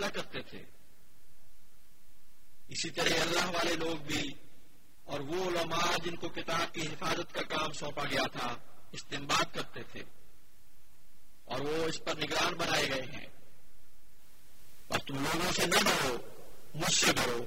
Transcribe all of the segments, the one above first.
فیصلہ کرتے تھے۔ اسی طرح اللہ والے لوگ بھی اور وہ علماء جن کو کتاب کی حفاظت کا کام سونپا گیا تھا استعمال کرتے تھے۔ اور وہ اس پر نگران بنائے گئے ہیں۔ اور تم لوگوں سے نہ ڈرو، مجھ سے ڈرو۔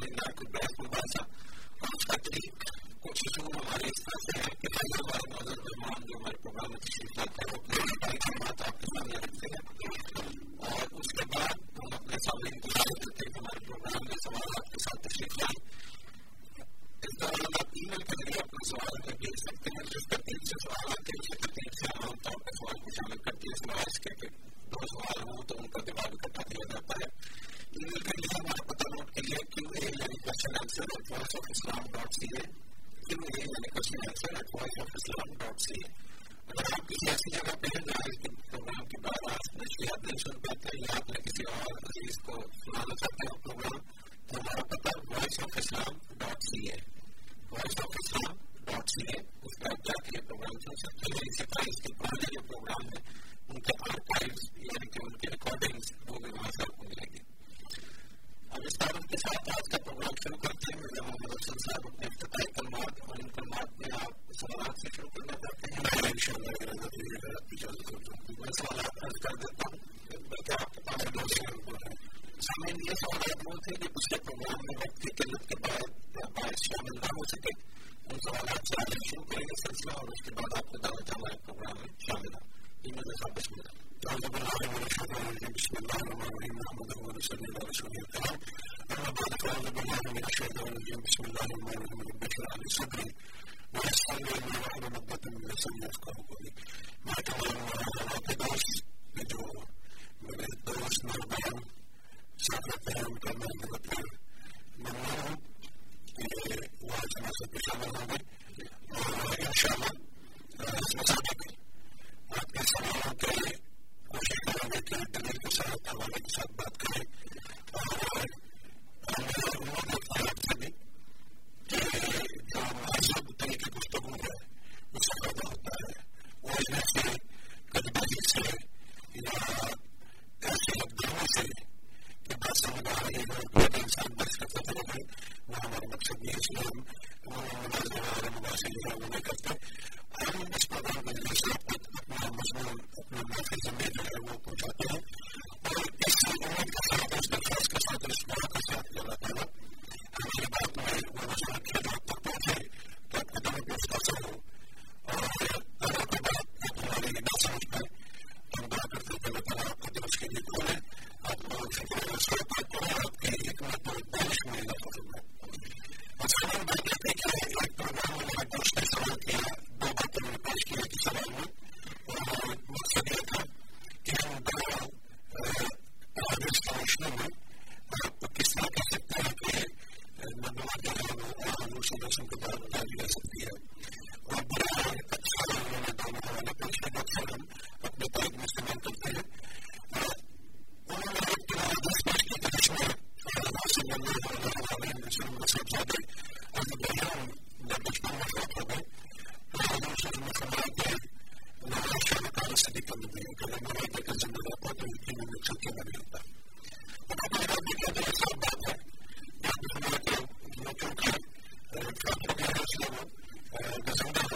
خریدار کو کوششوں ہمارے سے ہمارے پروگرام میں تشریف شکریہ کو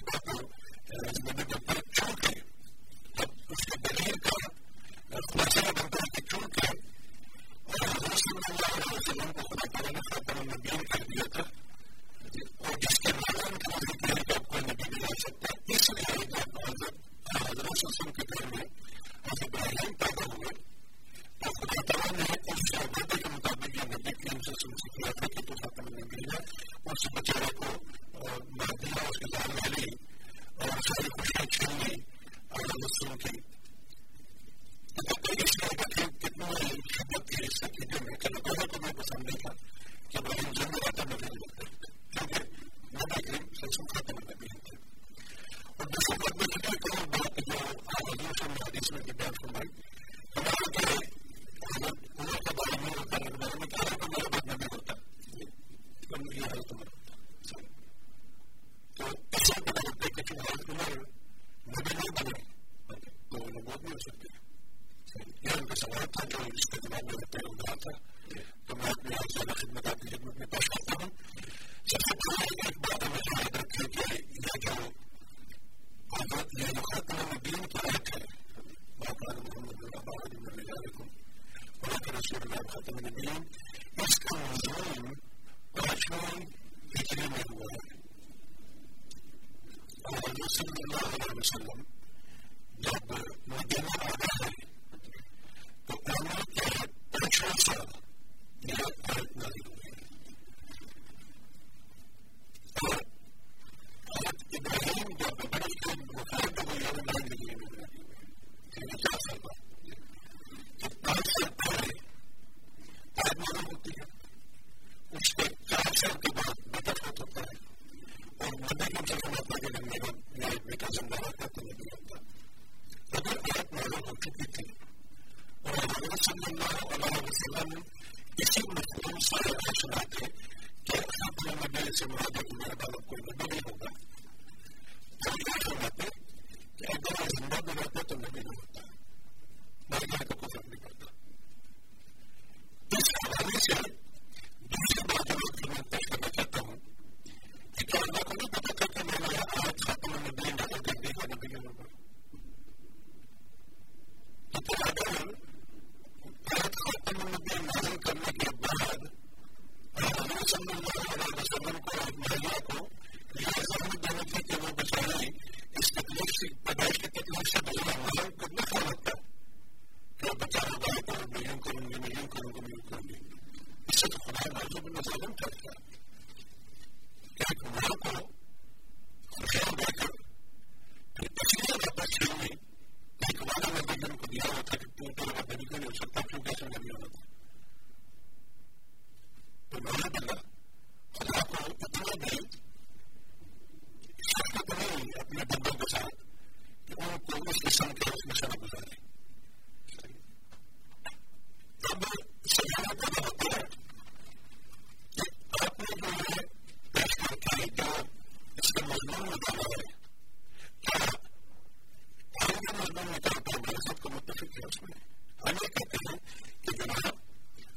خاندان میں سب کو متفق ہے اس میں ہم یہ کہتے ہیں کہ جناب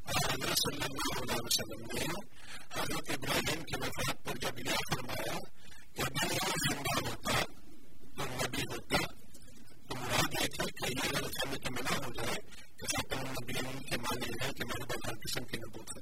حضرت صلی جب یہ ہوتا ہوتا تو مراد یہ تھی کہ یہ غلط ہمیں کہ ہو جائے کہ سب نبی ان کے معنی کہ میرے پاس قسم کی نبوت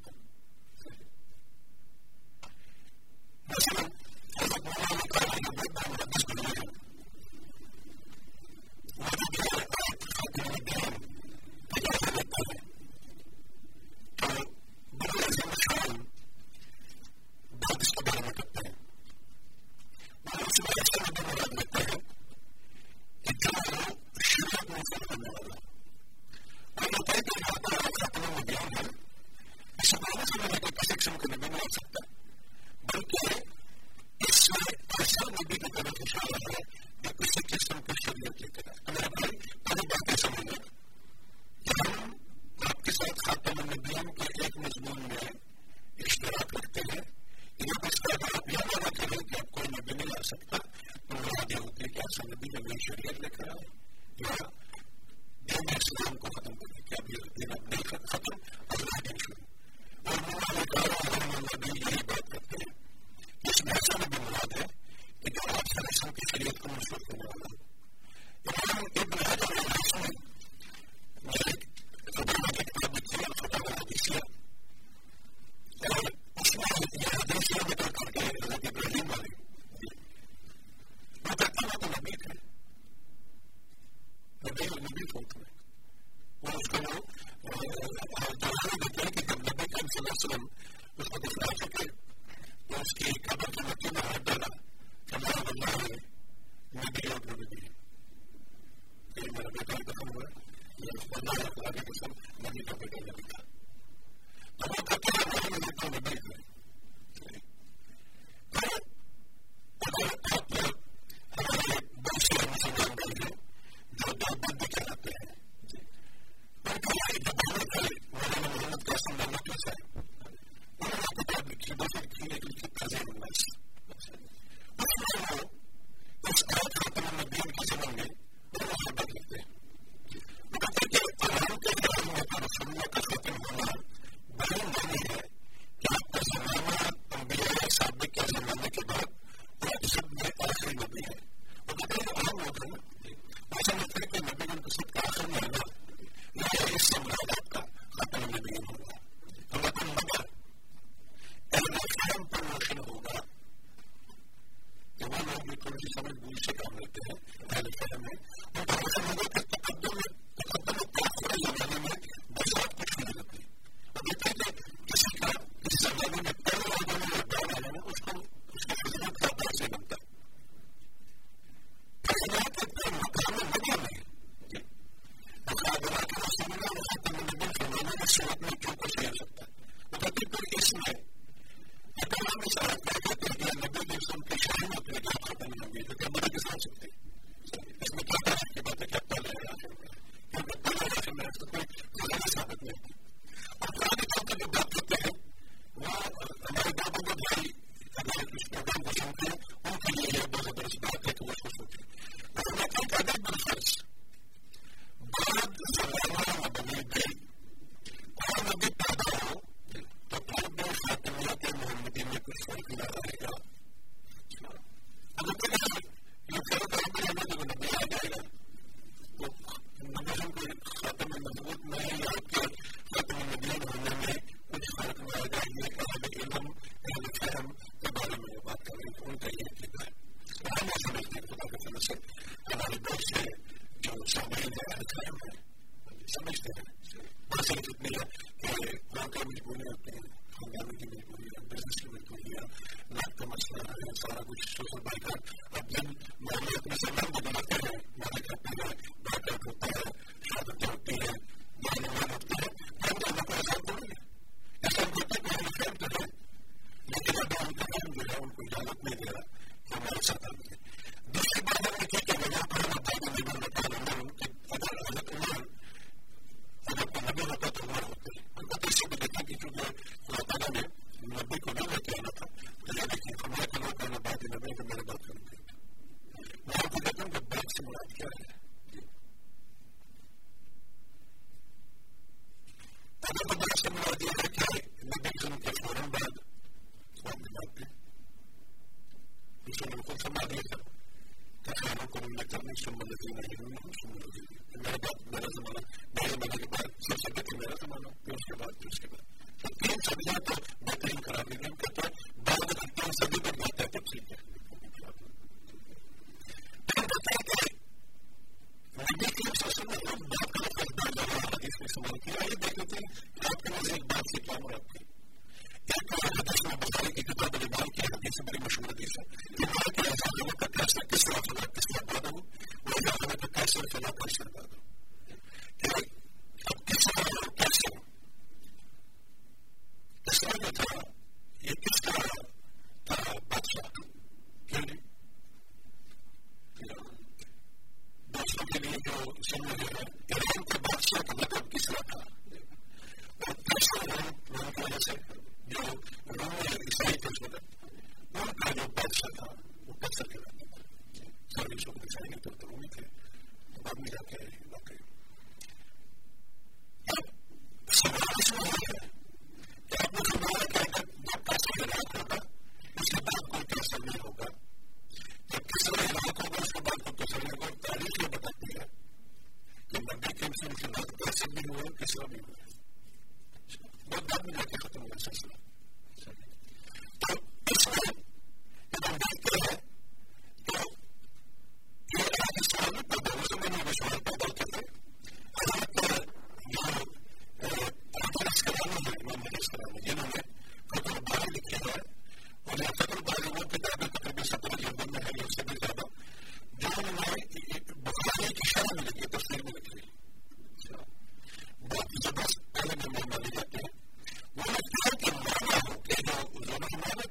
ہمارا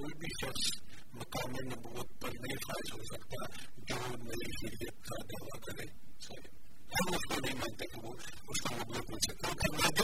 کوئی بھی شخص مقام نبوت پر نہیں فائز ہو سکتا جو میری شریعت کا دعویٰ کرے۔ ہم اس کو نہیں مانتے کہ وہ اس کا مطلب ہو سکتا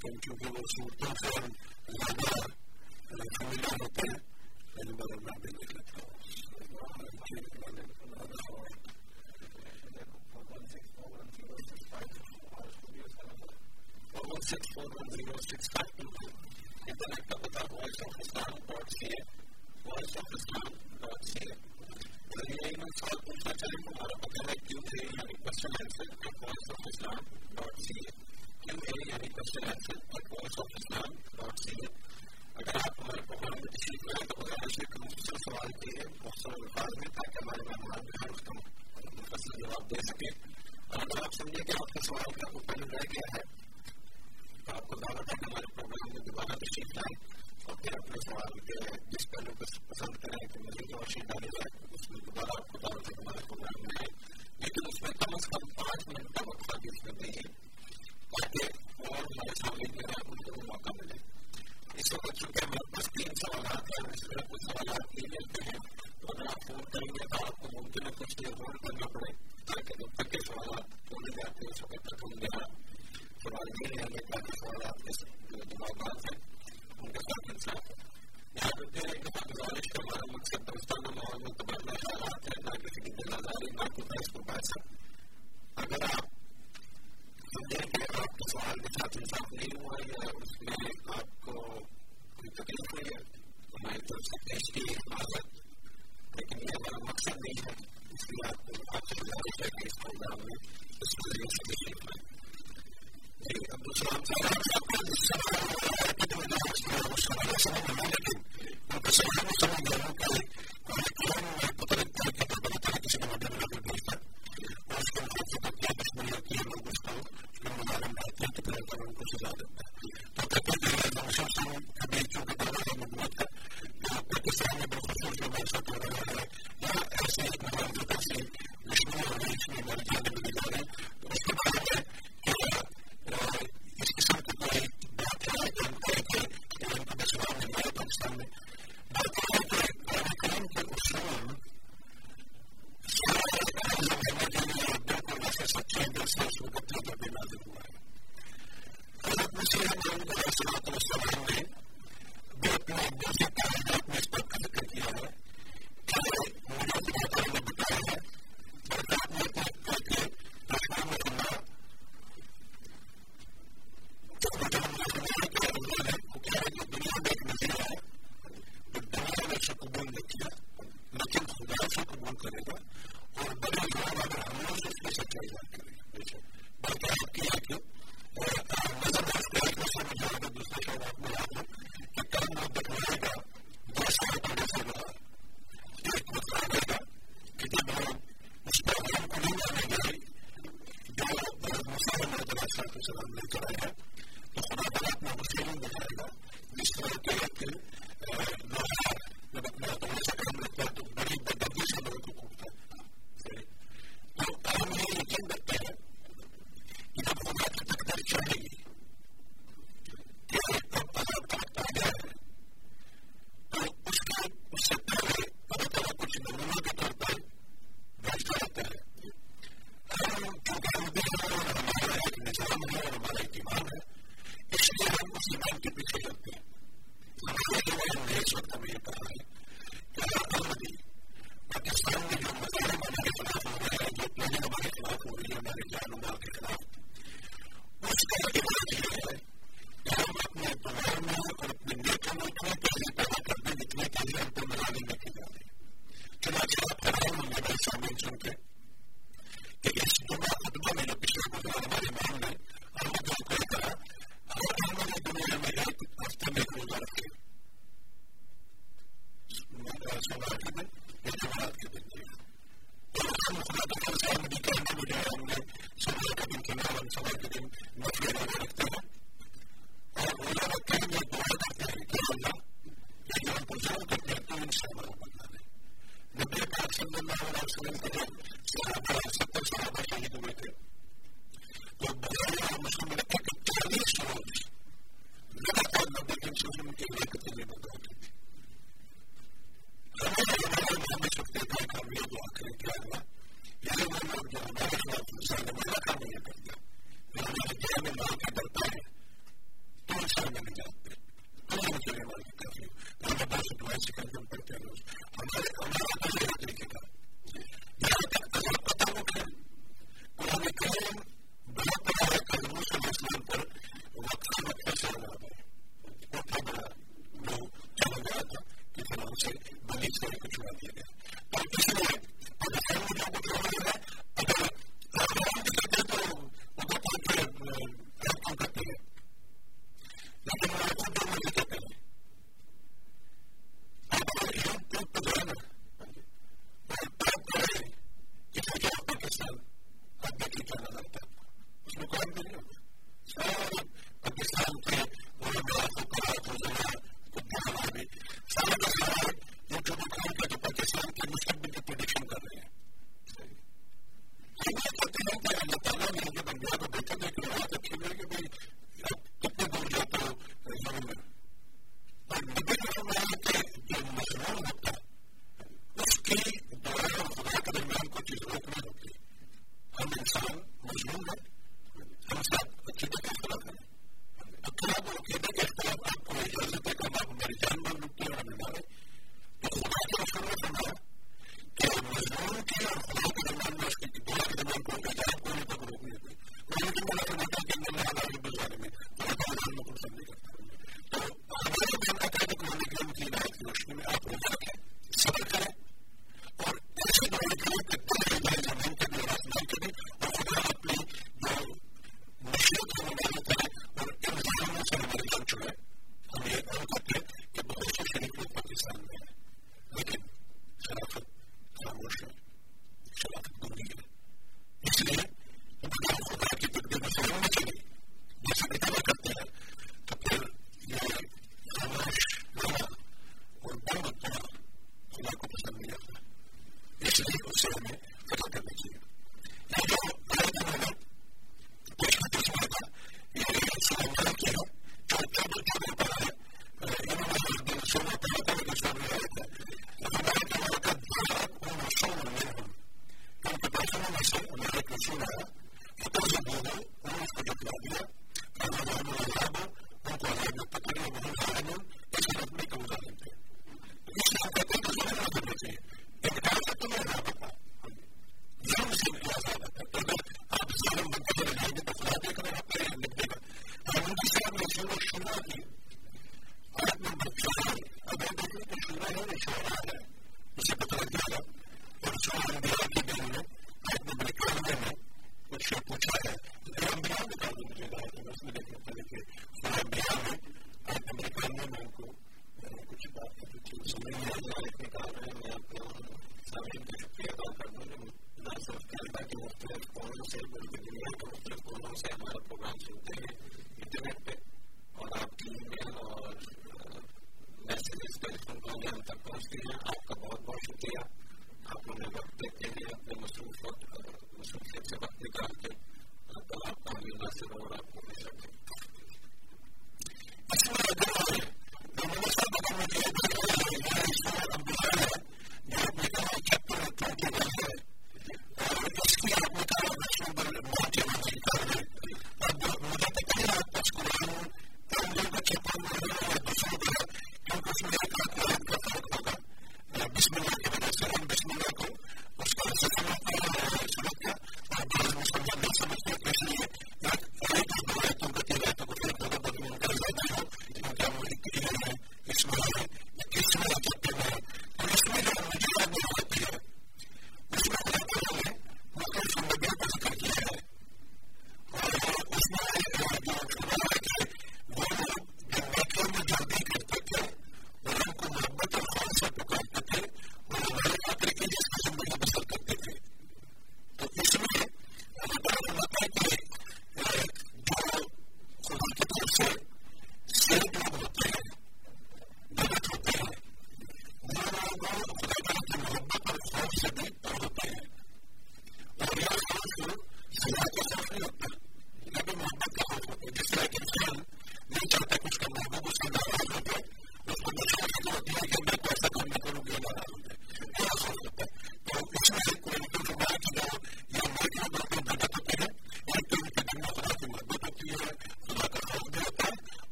کیونکہ وہ صورتوں سے ہم زیادہ فیملی ہوتے ہیں پہلی بار میں بھی دیکھ لیتا ہوں six four one zero six five internet کا پتا ہوا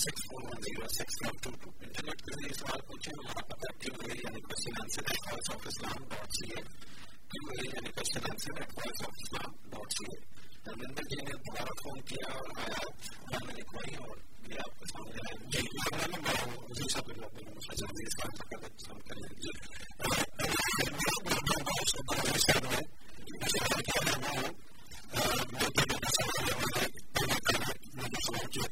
six four one zero six five two two internet کے ذریعے سوال پوچھیں وہاں پر کیو اے یعنی question answer at Voice of Islam dot C A Q A یعنی question answer at Voice of Islam dot C A Dharmendra ji نے دوبارہ فون کیا اور آیا میں نے لکھوائی اور یہ آپ کے سامنے آئے جی میں نے بڑا مجھے سب جلدی اس کام کا ہم کریں جی اس کو بڑا شاید میں شاید کیا ہے وہ اور وہ جو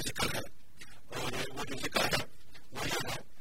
ذکر ہے وہ یہ ہے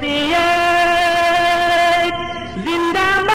دے